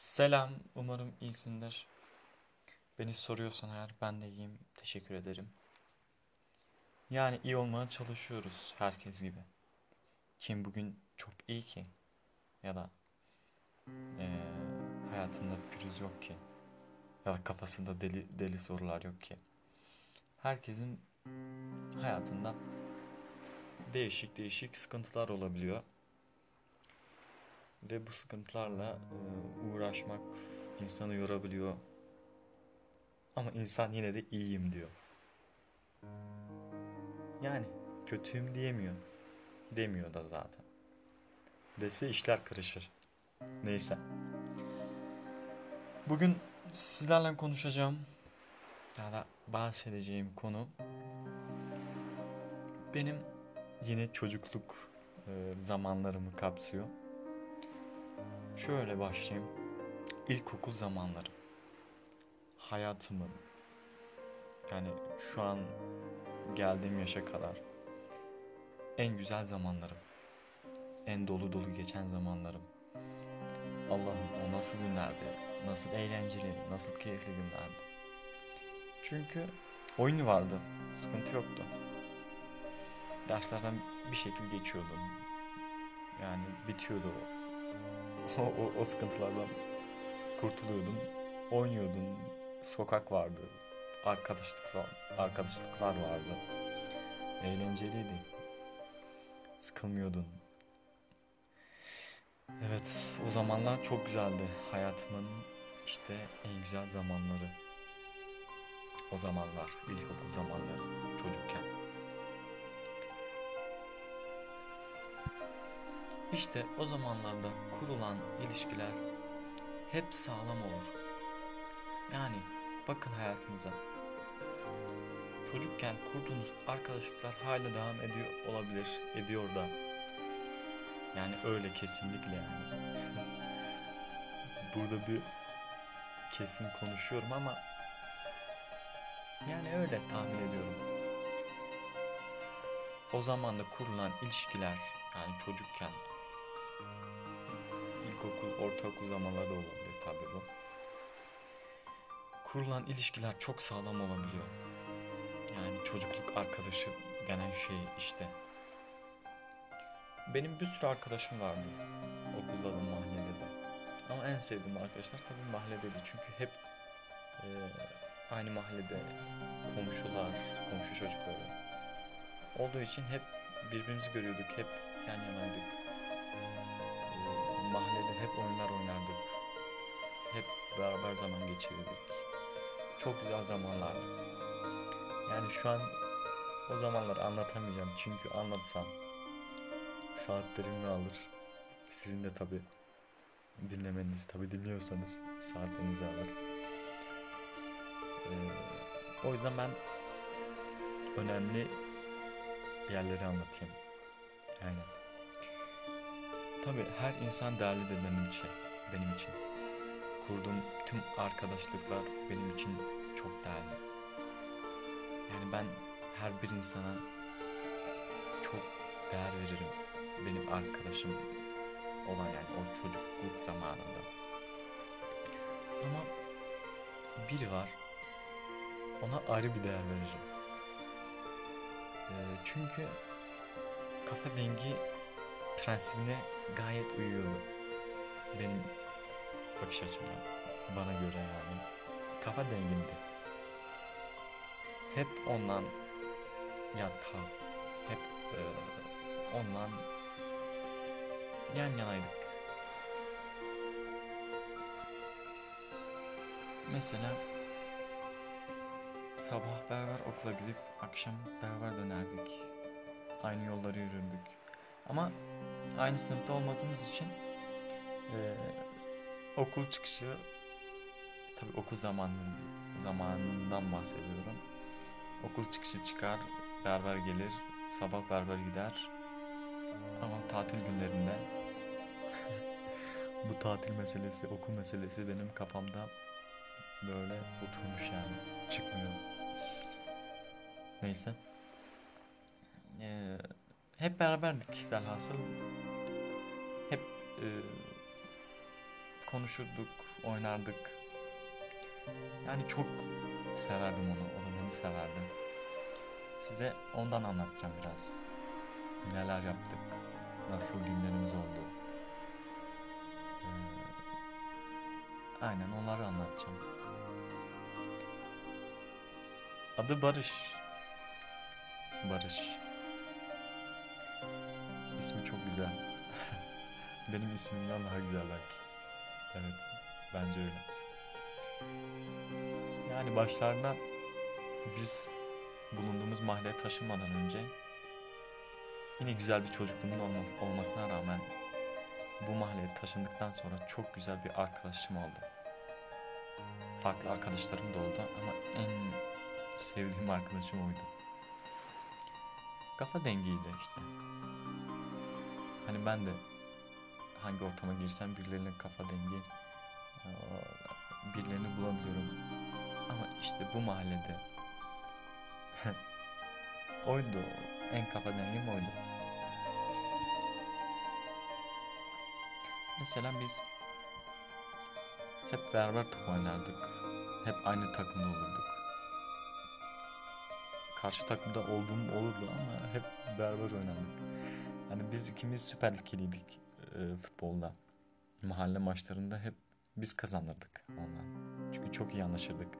Selam, umarım iyisindir. Beni soruyorsan eğer ben de iyiyim, teşekkür ederim. Yani iyi olmaya çalışıyoruz herkes gibi. Kim bugün çok iyi ki ya da eee, hayatında pürüz yok ki ya da kafasında deli deli sorular yok ki. Herkesin hayatında değişik değişik sıkıntılar olabiliyor ve bu sıkıntılarla eee, uğraşmak insanı yorabiliyor. Ama insan yine de iyiyim diyor. Yani kötüyüm diyemiyor. Demiyor da zaten. Dese işler karışır. Neyse. Bugün sizlerle konuşacağım ya da bahsedeceğim konu benim yine çocukluk e, zamanlarımı kapsıyor. Şöyle başlayayım. İlkokul zamanlarım. Hayatımın yani şu an geldiğim yaşa kadar en güzel zamanlarım. En dolu dolu geçen zamanlarım. Allah'ım o nasıl günlerdi, nasıl eğlenceli, nasıl keyifli günlerdi. Çünkü oyun vardı, sıkıntı yoktu. Derslerden bir şekilde geçiyordum. Yani bitiyordu o. O, o, o sıkıntılardan kurtuluyordun. Oynuyordun. Sokak vardı. Arkadaşlıklar, arkadaşlıklar vardı. Eğlenceliydi. Sıkılmıyordun. Evet, o zamanlar çok güzeldi. Hayatımın işte en güzel zamanları. O zamanlar, ilkokul zamanları, çocukken. İşte o zamanlarda kurulan ilişkiler hep sağlam olur. Yani bakın hayatınıza. Çocukken kurduğunuz arkadaşlıklar hala devam ediyor olabilir, ediyor da. Yani öyle kesinlikle yani. Burada bir kesin konuşuyorum ama yani öyle tahmin ediyorum. O zaman da kurulan ilişkiler yani çocukken ilkokul, ortaokul zamanları da olabilir tabii bu. Kurulan ilişkiler çok sağlam olabiliyor. Yani çocukluk arkadaşı denen şey işte. Benim bir sürü arkadaşım vardı. Okulda da mahallede de. Ama en sevdiğim arkadaşlar tabii mahalledeydi. Çünkü hep e, aynı mahallede komşular, komşu çocukları olduğu için hep birbirimizi görüyorduk. Hep yan yanaydık. Mahallede hep oyunlar oynardık. Hep beraber zaman geçirirdik. Çok güzel zamanlardı. Yani şu an o zamanları anlatamayacağım. Çünkü anlatsam saatlerimi alır. Sizin de tabi dinlemeniz, tabi dinliyorsanız saatlerinizi alır. Ee, o yüzden ben önemli yerleri anlatayım. Aynen. Tabi her insan değerlidir benim için. Benim için. Kurduğum tüm arkadaşlıklar benim için çok değerli. Yani ben her bir insana çok değer veririm. Benim arkadaşım olan yani o çocukluk zamanında. Ama biri var. Ona ayrı bir değer veririm. Ee, çünkü kafa dengi prensibine gayet uyuyordu. Benim bakış açımdan. Bana göre yani. Kafa dengimdi. Hep ondan yat kalk. Hep e, ondan yan yanaydık. Mesela sabah beraber okula gidip akşam beraber dönerdik. Aynı yolları yürürdük. Ama aynı sınıfta olmadığımız için e, okul çıkışı tabii okul zamanı zamanından bahsediyorum. Okul çıkışı çıkar, berber gelir, sabah berber gider. Ama tatil günlerinde bu tatil meselesi, okul meselesi benim kafamda böyle oturmuş yani. Çıkmıyor. Neyse. Ee, hep beraberdik velhasıl. E, konuşurduk, oynardık. Yani çok severdim onu, o da beni severdi. Size ondan anlatacağım biraz. Neler yaptık, nasıl günlerimiz oldu. Ee, aynen onları anlatacağım. Adı Barış. Barış. İsmi çok güzel. Benim ismimden daha güzel belki. Evet, bence öyle. Yani başlardan biz bulunduğumuz mahalleye taşınmadan önce yine güzel bir çocukluğumun olması, olmasına rağmen bu mahalleye taşındıktan sonra çok güzel bir arkadaşım oldu. Farklı arkadaşlarım da oldu ama en sevdiğim arkadaşım oydu. Kafa dengiydi işte. Hani ben de hangi ortama girsem birilerine kafa dengi birilerini bulabiliyorum. Ama işte bu mahallede oydu. En kafa dengim oydu. Mesela biz hep beraber top oynardık. Hep aynı takımda olurduk. Karşı takımda olduğum olurdu ama hep beraber oynardık. Hani biz ikimiz Süper Lig'liydik e, futbolda. Mahalle maçlarında hep biz kazanırdık ondan. Çünkü çok iyi anlaşırdık.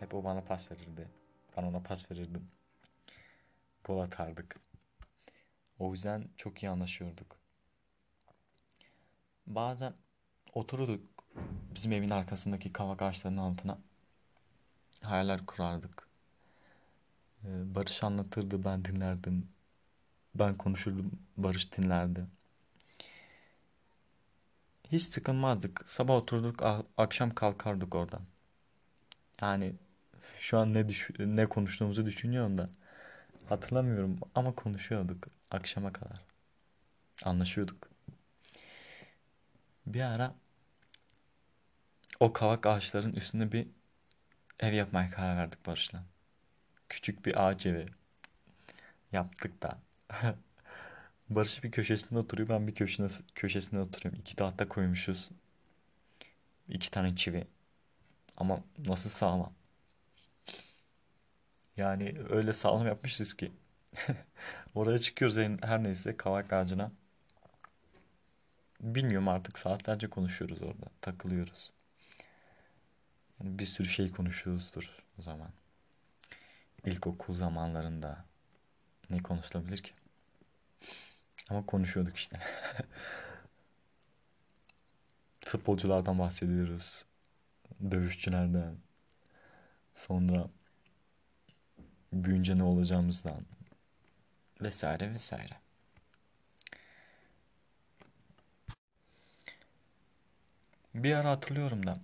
Hep o bana pas verirdi. Ben ona pas verirdim. Gol atardık. O yüzden çok iyi anlaşıyorduk. Bazen otururduk bizim evin arkasındaki kavak ağaçlarının altına. Hayaller kurardık. Ee, Barış anlatırdı, ben dinlerdim. Ben konuşurdum, Barış dinlerdi. Hiç sıkılmazdık. Sabah oturduk, akşam kalkardık oradan. Yani şu an ne düş ne konuştuğumuzu düşünüyorum da hatırlamıyorum ama konuşuyorduk akşama kadar. Anlaşıyorduk. Bir ara o kavak ağaçların üstünde bir ev yapmaya karar verdik Barış'la. Küçük bir ağaç evi yaptık da. Barış bir köşesinde oturuyor. Ben bir köşesinde, köşesinde oturuyorum. İki tahta koymuşuz. İki tane çivi. Ama nasıl sağlam. Yani öyle sağlam yapmışız ki. Oraya çıkıyoruz her neyse kavak ağacına. Bilmiyorum artık saatlerce konuşuyoruz orada. Takılıyoruz. Yani bir sürü şey konuşuyoruzdur o zaman. İlkokul zamanlarında ne konuşulabilir ki? Ama konuşuyorduk işte. Futbolculardan bahsediyoruz. Dövüşçülerden. Sonra büyünce ne olacağımızdan. Vesaire vesaire. Bir ara hatırlıyorum da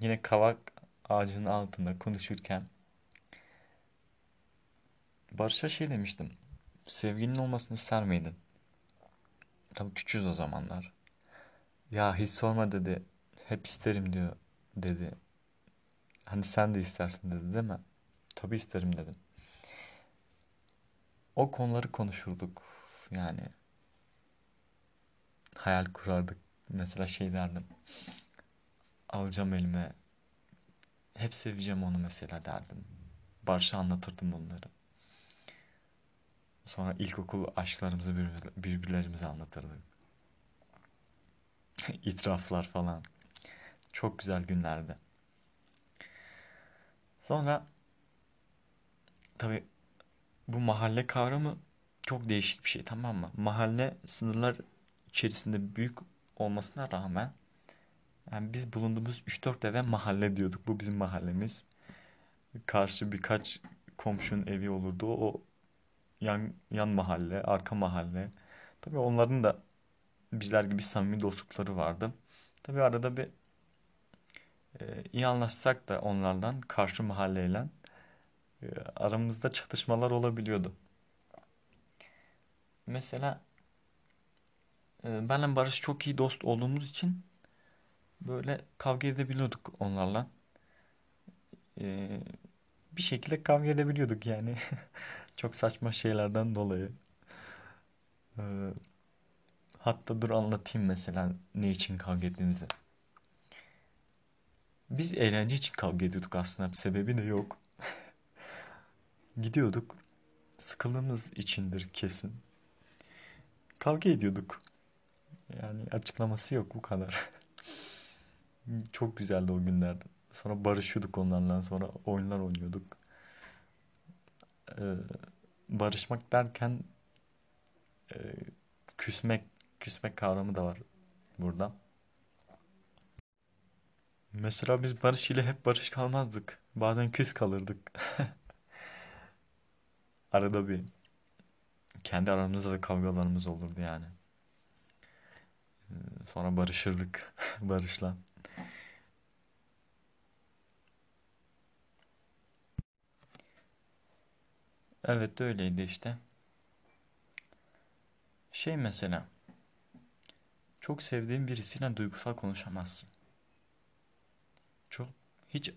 yine kavak ağacının altında konuşurken Barış'a şey demiştim. Sevgilinin olmasını ister miydin? Tabii küçüğüz o zamanlar. Ya hiç sorma dedi. Hep isterim diyor dedi. Hani sen de istersin dedi değil mi? Tabii isterim dedim. O konuları konuşurduk. Yani hayal kurardık. Mesela şey derdim. Alacağım elime. Hep seveceğim onu mesela derdim. Barış'a anlatırdım bunları. Sonra ilkokul aşklarımızı birbirlerimize anlatırdık. İtiraflar falan. Çok güzel günlerdi. Sonra tabi bu mahalle kavramı çok değişik bir şey tamam mı? Mahalle sınırlar içerisinde büyük olmasına rağmen yani biz bulunduğumuz 3-4 eve mahalle diyorduk. Bu bizim mahallemiz. Karşı birkaç komşunun evi olurdu. O yan, yan mahalle, arka mahalle. Tabii onların da bizler gibi samimi dostlukları vardı. Tabii arada bir e, iyi anlaşsak da onlardan karşı mahalleyle e, aramızda çatışmalar olabiliyordu. Mesela e, benle Barış çok iyi dost olduğumuz için böyle kavga edebiliyorduk onlarla. E, bir şekilde kavga edebiliyorduk yani. Çok saçma şeylerden dolayı. Ee, hatta dur anlatayım mesela ne için kavga ettiğimizi. Biz eğlence için kavga ediyorduk aslında. Bir sebebi de yok. Gidiyorduk. Sıkıldığımız içindir kesin. Kavga ediyorduk. Yani açıklaması yok bu kadar. Çok güzeldi o günler. Sonra barışıyorduk onlarla. Sonra oyunlar oynuyorduk. Ee, barışmak derken e, küsmek küsmek kavramı da var burada. Mesela biz Barış ile hep barış kalmazdık. Bazen küs kalırdık. Arada bir kendi aramızda da kavgalarımız olurdu yani. Ee, Sonra barışırdık Barış'la. Evet öyleydi işte. Şey mesela çok sevdiğin birisiyle duygusal konuşamazsın. Çok hiç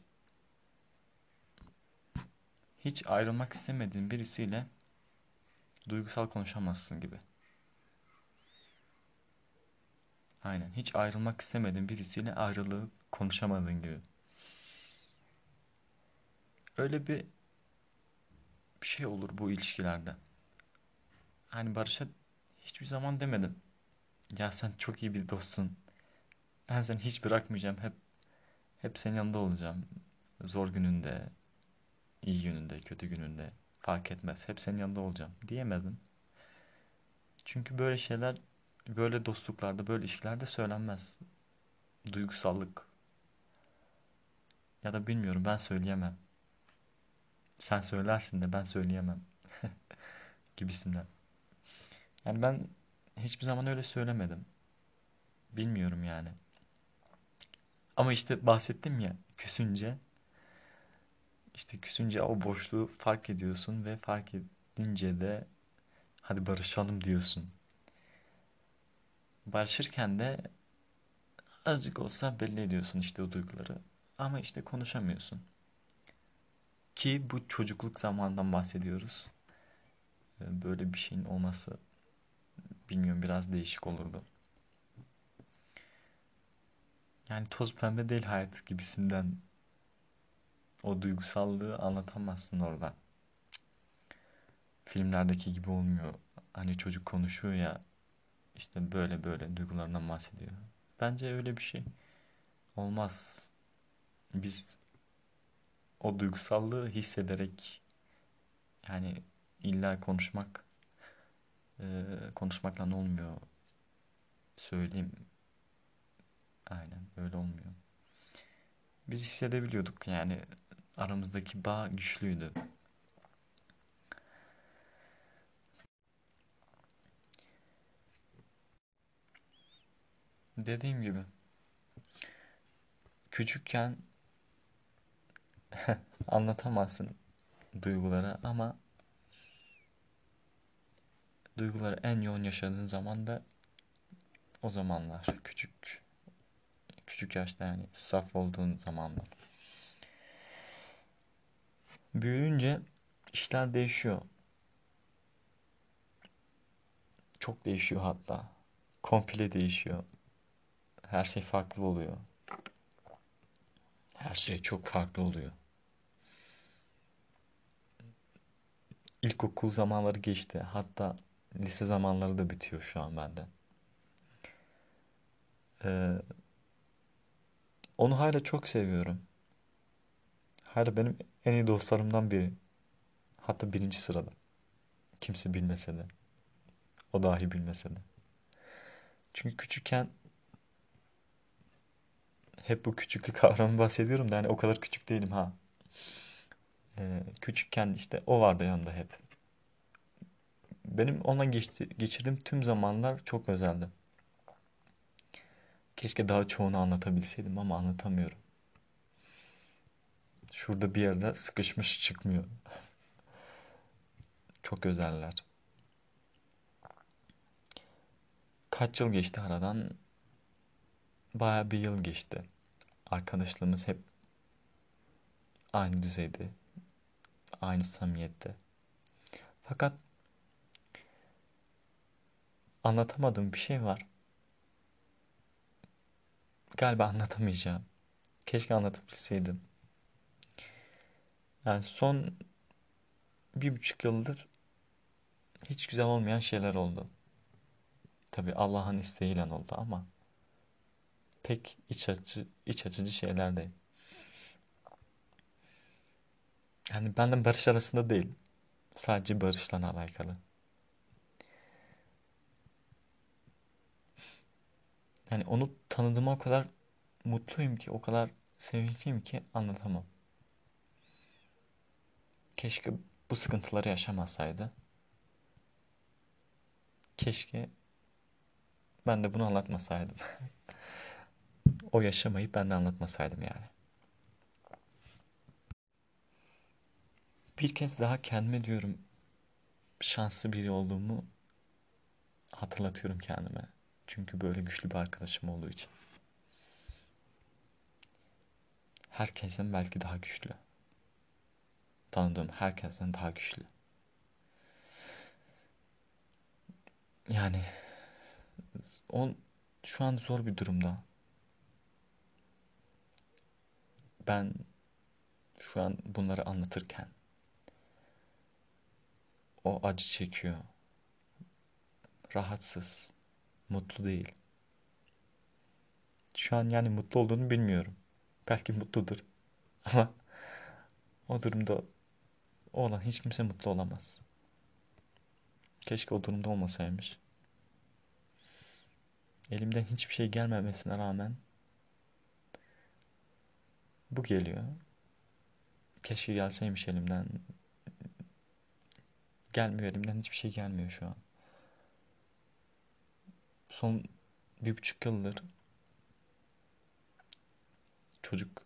hiç ayrılmak istemediğin birisiyle duygusal konuşamazsın gibi. Aynen. Hiç ayrılmak istemediğin birisiyle ayrılığı konuşamadığın gibi. Öyle bir şey olur bu ilişkilerde. Hani Barış'a hiçbir zaman demedim. Ya sen çok iyi bir dostsun. Ben seni hiç bırakmayacağım. Hep hep senin yanında olacağım. Zor gününde, iyi gününde, kötü gününde fark etmez. Hep senin yanında olacağım diyemedim. Çünkü böyle şeyler böyle dostluklarda, böyle ilişkilerde söylenmez. Duygusallık ya da bilmiyorum ben söyleyemem. Sen söylersin de ben söyleyemem gibisinden. Yani ben hiçbir zaman öyle söylemedim. Bilmiyorum yani. Ama işte bahsettim ya küsünce işte küsünce o boşluğu fark ediyorsun ve fark edince de hadi barışalım diyorsun. Barışırken de azıcık olsa belli ediyorsun işte o duyguları. Ama işte konuşamıyorsun. Ki bu çocukluk zamandan bahsediyoruz. Ee, Böyle bir şeyin olması bilmiyorum biraz değişik olurdu. Yani toz pembe değil hayat gibisinden o duygusallığı anlatamazsın orada. Filmlerdeki gibi olmuyor. Hani çocuk konuşuyor ya işte böyle böyle duygularından bahsediyor. Bence öyle bir şey olmaz. Biz o duygusallığı hissederek yani illa konuşmak e, konuşmakla olmuyor. Söyleyeyim. Aynen öyle olmuyor. Biz hissedebiliyorduk yani aramızdaki bağ güçlüydü. Dediğim gibi küçükken anlatamazsın duyguları ama duyguları en yoğun yaşadığın zaman da o zamanlar küçük küçük yaşta yani saf olduğun zamanlar. Büyüyünce işler değişiyor. Çok değişiyor hatta. Komple değişiyor. Her şey farklı oluyor. Her şey çok farklı oluyor. İlkokul zamanları geçti. Hatta lise zamanları da bitiyor şu an bende. Ee, onu hala çok seviyorum. Hala benim en iyi dostlarımdan biri. Hatta birinci sırada. Kimse bilmese de. O dahi bilmese de. Çünkü küçükken hep bu küçüklük kavramı bahsediyorum da hani o kadar küçük değilim ha. Ee, küçükken işte o vardı yanımda hep. Benim onunla geçti, geçirdiğim tüm zamanlar çok özeldi. Keşke daha çoğunu anlatabilseydim ama anlatamıyorum. Şurada bir yerde sıkışmış çıkmıyor. Çok özeller. Kaç yıl geçti aradan? Baya bir yıl geçti. Arkadaşlığımız hep aynı düzeyde, aynı samimiyette. Fakat anlatamadığım bir şey var. Galiba anlatamayacağım. Keşke anlatabilseydim. Yani son bir buçuk yıldır hiç güzel olmayan şeyler oldu. Tabii Allah'ın isteğiyle oldu ama pek iç açıcı, iç açıcı şeyler değil. Yani benden Barış arasında değil. Sadece Barış'la alakalı. Yani onu tanıdığıma o kadar mutluyum ki, o kadar sevinçliyim ki anlatamam. Keşke bu sıkıntıları yaşamasaydı. Keşke ben de bunu anlatmasaydım. o yaşamayı ben de anlatmasaydım yani. Bir kez daha kendime diyorum şanslı biri olduğumu hatırlatıyorum kendime. Çünkü böyle güçlü bir arkadaşım olduğu için. Herkesten belki daha güçlü. Tanıdığım herkesten daha güçlü. Yani o şu an zor bir durumda. Ben şu an bunları anlatırken o acı çekiyor. Rahatsız, mutlu değil. Şu an yani mutlu olduğunu bilmiyorum. Belki mutludur. Ama o durumda olan hiç kimse mutlu olamaz. Keşke o durumda olmasaymış. Elimden hiçbir şey gelmemesine rağmen bu geliyor. Keşke gelseymiş elimden. Gelmiyor elimden hiçbir şey gelmiyor şu an. Son bir buçuk yıldır çocuk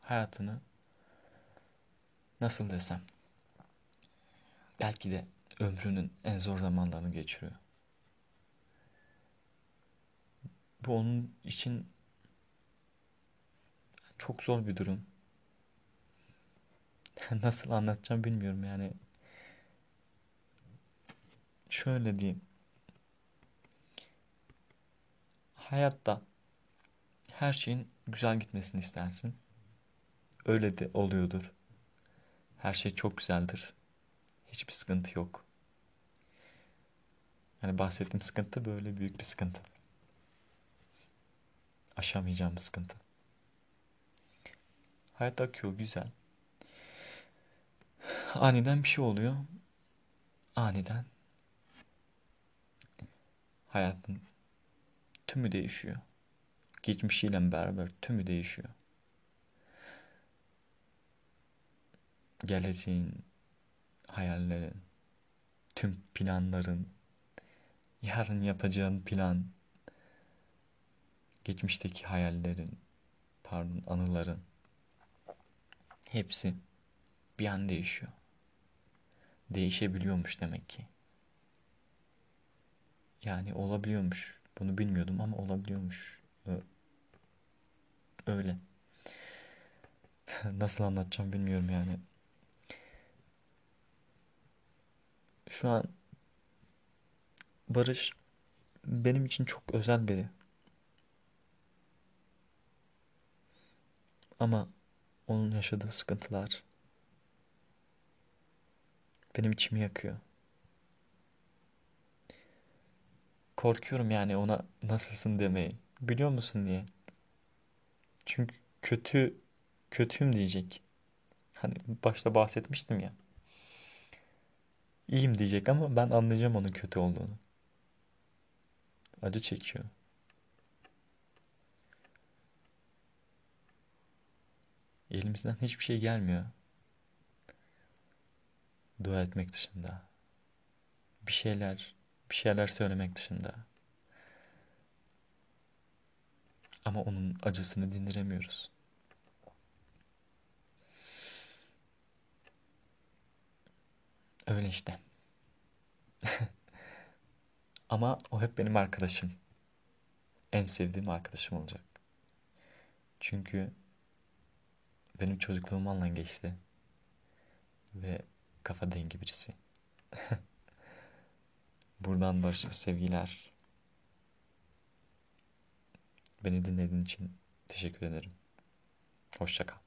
hayatını nasıl desem belki de ömrünün en zor zamanlarını geçiriyor. Bu onun için çok zor bir durum. Nasıl anlatacağım bilmiyorum yani. Şöyle diyeyim. Hayatta her şeyin güzel gitmesini istersin. Öyle de oluyordur. Her şey çok güzeldir. Hiçbir sıkıntı yok. Yani bahsettiğim sıkıntı böyle büyük bir sıkıntı. Aşamayacağım bir sıkıntı. Hayat akıyor güzel. Aniden bir şey oluyor. Aniden hayatın tümü değişiyor. Geçmişiyle beraber tümü değişiyor. Geleceğin, hayallerin, tüm planların, yarın yapacağın plan, geçmişteki hayallerin, pardon anıların hepsi bir an değişiyor. Değişebiliyormuş demek ki. Yani olabiliyormuş. Bunu bilmiyordum ama olabiliyormuş. Öyle. Nasıl anlatacağım bilmiyorum yani. Şu an Barış benim için çok özel biri. Ama onun yaşadığı sıkıntılar benim içimi yakıyor. Korkuyorum yani ona nasılsın demeyi. Biliyor musun diye. Çünkü kötü kötüyüm diyecek. Hani başta bahsetmiştim ya. İyiyim diyecek ama ben anlayacağım onun kötü olduğunu. Acı çekiyor. Elimizden hiçbir şey gelmiyor. Dua etmek dışında. Bir şeyler, bir şeyler söylemek dışında. Ama onun acısını dindiremiyoruz. Öyle işte. Ama o hep benim arkadaşım. En sevdiğim arkadaşım olacak. Çünkü benim çocukluğum onunla geçti. Ve kafa dengi birisi. Buradan başka sevgiler. Beni dinlediğin için Teşekkür ederim. Hoşça kal.